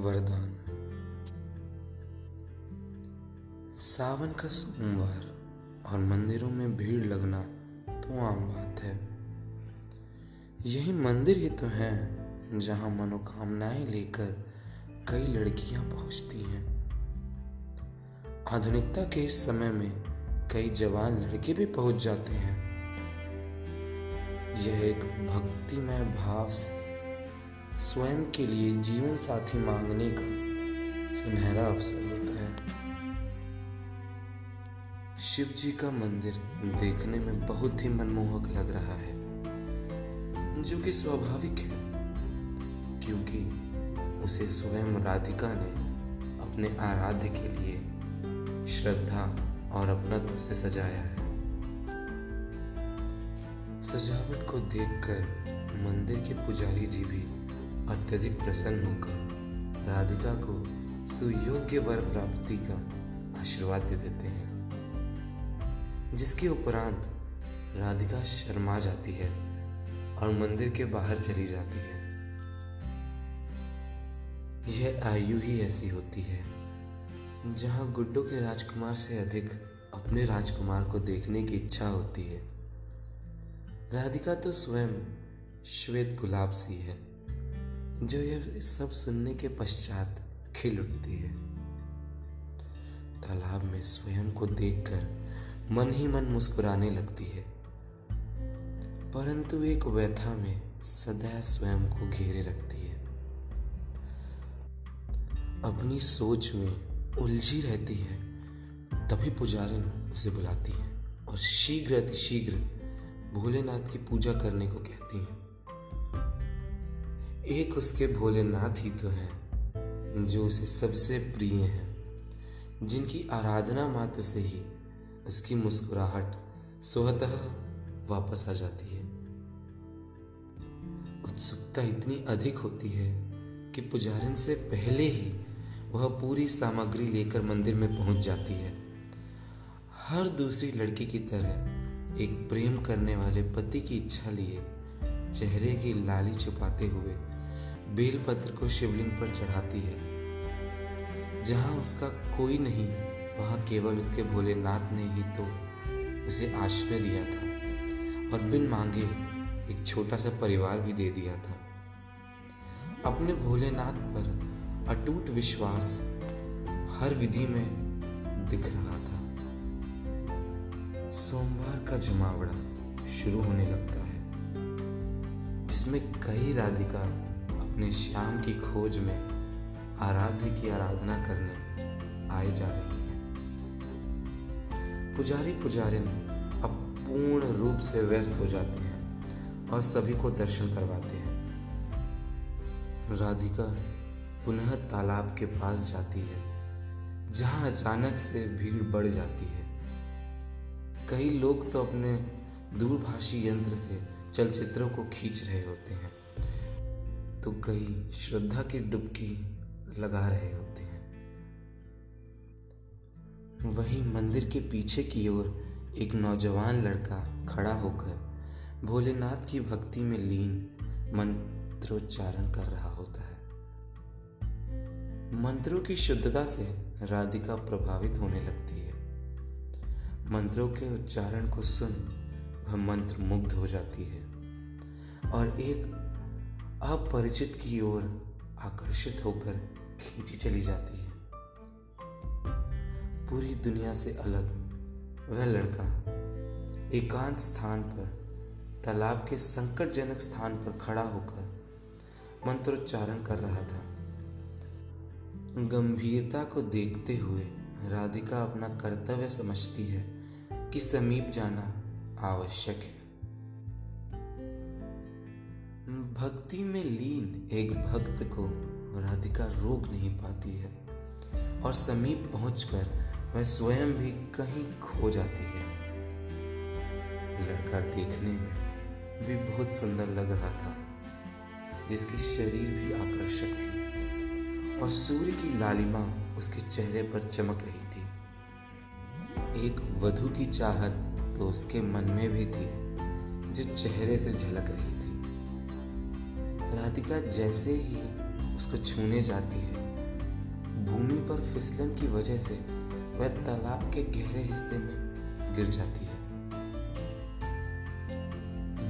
वरदान। सावन का सोमवार और मंदिरों में भीड़ लगना तो आम बात है। यही मंदिर ही तो है जहाँ मनोकामनाएँ लेकर कई लड़कियाँ पहुँचती हैं। आधुनिकता के इस समय में कई जवान लड़के भी पहुँच जाते हैं। यह एक भक्तिमय भाव से स्वयं के लिए जीवन साथी मांगने का सुनहरा अवसर होता है। शिव जी का मंदिर देखने में बहुत ही मनमोहक लग रहा है, जो कि स्वाभाविक है, क्योंकि उसे स्वयं राधिका ने अपने आराध्य के लिए श्रद्धा और अपनत्व से सजाया है। सजावट को देखकर मंदिर के पुजारी जी भी अत्यधिक प्रसन्न होकर राधिका को सुयोग्य वर प्राप्ति का आशीर्वाद दे देते हैं। जिसके उपरांत राधिका शर्मा जाती है और मंदिर के बाहर चली जाती है। यह आयु ही ऐसी होती है, जहाँ गुड्डो के राजकुमार से अधिक अपने राजकुमार को देखने की इच्छा होती है। राधिका तो स्वयं श्वेत गुलाब सी है। जो यह सब सुनने के पश्चात खिल उठती है। तालाब में स्वयं को देखकर मन ही मन मुस्कुराने लगती है। परंतु एक व्यथा में सदैव स्वयं को घेरे रखती है। अपनी सोच में उलझी रहती है, तभी पुजारिन उसे बुलाती है और शीघ्र अतिशीघ्र भोलेनाथ की पूजा करने को कहती है। एक उसके भोलेनाथ ही तो हैं, जो उसे सबसे प्रिय हैं। जिनकी आराधना मात्र से ही उसकी मुस्कुराहट स्वतः वापस आ जाती है। उत्सुकता इतनी अधिक होती है कि पुजारिन से पहले ही वह पूरी सामग्री लेकर मंदिर में पहुँच जाती है। हर दूसरी लड़की की तरह एक प्रेम करने वाले पति की इच्छा लिए चेहरे की लाली छुपाते हुए बेलपत्र को शिवलिंग पर चढ़ाती है। जहाँ उसका कोई नहीं, वहाँ केवल उसके भोलेनाथ ने ही तो उसे आश्रय दिया था और बिन मांगे एक छोटा सा परिवार भी दे दिया था। अपने भोलेनाथ पर अटूट विश्वास हर विधि में दिख रहा था। सोमवार का जुमावड़ा शुरू होने लगता है, जिसमें कई राधिका अपने श्याम की खोज में आराध्य की आराधना करने आए जा रही हैं। पुजारी पुजारिन अब पूर्ण रूप से व्यस्त हो जाते हैं और सभी को दर्शन करवाते हैं। राधिका पुनः तालाब के पास जाती है, जहाँ अचानक से भीड़ बढ़ जाती है। कई लोग तो अपने दूरभाषी यंत्र से चलचित्रों को खींच रहे होते हैं। तो कई श्रद्धा की डुबकी लगा रहे होते हैं। वहीं मंदिर के पीछे की ओर एक नौजवान लड़का खड़ा होकर भोलेनाथ की भक्ति में लीन मंत्रोच्चारण कर रहा होता है। मंत्रों की शुद्धता से राधिका प्रभावित होने लगती है। मंत्रों के उच्चारण को सुन वह मंत्र मुग्ध हो जाती है और एक अपरिचित की ओर आकर्षित होकर खींची चली जाती है। पूरी दुनिया से अलग वह लड़का एकांत स्थान पर, तालाब के संकटजनक स्थान पर खड़ा होकर मंत्रोच्चारण कर रहा था। गंभीरता को देखते हुए राधिका अपना कर्तव्य समझती है कि समीप जाना आवश्यक है। भक्ति में लीन एक भक्त को राधिका रोक नहीं पाती है और समीप पहुंचकर वह स्वयं भी कहीं खो जाती है। लड़का देखने में भी बहुत सुंदर लग रहा था, जिसकी शरीर भी आकर्षक थी और सूर्य की लालिमा उसके चेहरे पर चमक रही थी। एक वधु की चाहत तो उसके मन में भी थी, जो चेहरे से झलक रही राधिका जैसे ही उसको छूने जाती है, भूमि पर फिसलन की वजह से वह तालाब के गहरे हिस्से में गिर जाती है।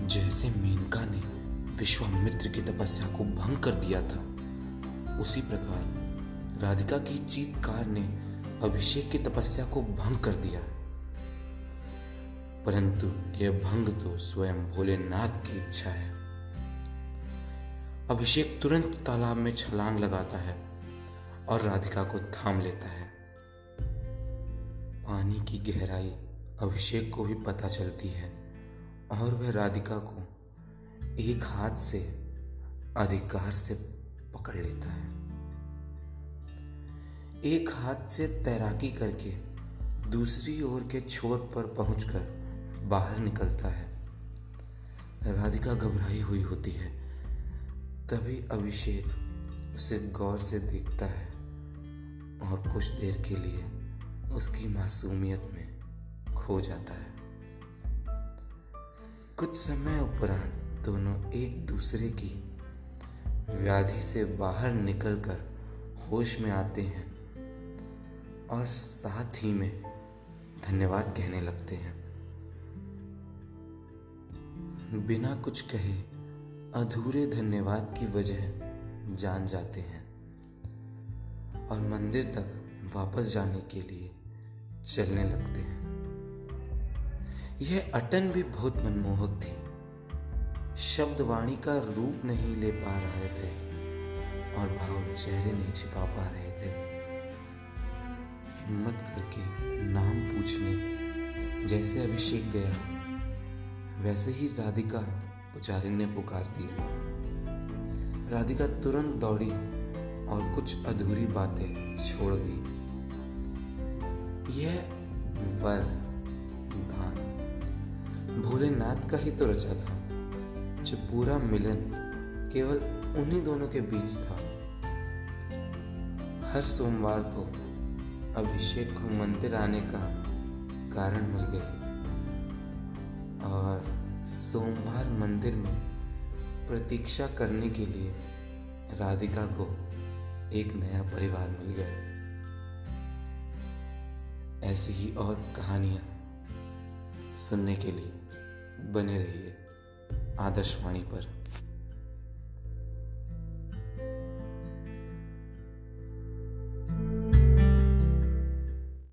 जैसे मेनका ने विश्वामित्र की तपस्या को भंग कर दिया था, उसी प्रकार राधिका की चीतकार ने अभिषेक की तपस्या को भंग कर दिया। परंतु यह भंग तो स्वयं भोलेनाथ की इच्छा है। अभिषेक तुरंत तालाब में छलांग लगाता है और राधिका को थाम लेता है। पानी की गहराई अभिषेक को भी पता चलती है और वह राधिका को एक हाथ से, अधिकार से पकड़ लेता है। एक हाथ से तैराकी करके दूसरी ओर के छोर पर पहुंचकर बाहर निकलता है। राधिका घबराई हुई होती है तभी अभिषेक उसे गौर से देखता है और कुछ देर के लिए उसकी मासूमियत में खो जाता है। कुछ समय उपरांत दोनों एक दूसरे की व्याधि से बाहर निकलकर होश में आते हैं और साथ ही में धन्यवाद कहने लगते हैं। बिना कुछ कहे अधूरे धन्यवाद की वजह जान जाते हैं और मंदिर तक वापस जाने के लिए चलने लगते हैं। यह अटन भी बहुत मनमोहक थी। शब्द वाणी का रूप नहीं ले पा रहे थे और भाव चेहरे नहीं छिपा पा रहे थे। हिम्मत करके नाम पूछने, जैसे अभिषेक गया, वैसे ही राधिका पुजारी ने पुकार दिया। राधिका तुरंत दौड़ी और कुछ अधूरी बातें छोड़ गई यह वर दान भोलेनाथ का ही तो रचा था, जो पूरा मिलन केवल उन्हीं दोनों के बीच था। हर सोमवार को अभिषेक को मंदिर आने का कारण मिल गया और सोमवार मंदिर में प्रतीक्षा करने के लिए राधिका को एक नया परिवार मिल गया। ऐसी ही और कहानियाँ सुनने के लिए बने रहिए आदर्शवाणी पर।